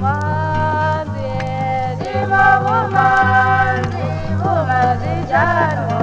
Mama, dear, dear Mama, dear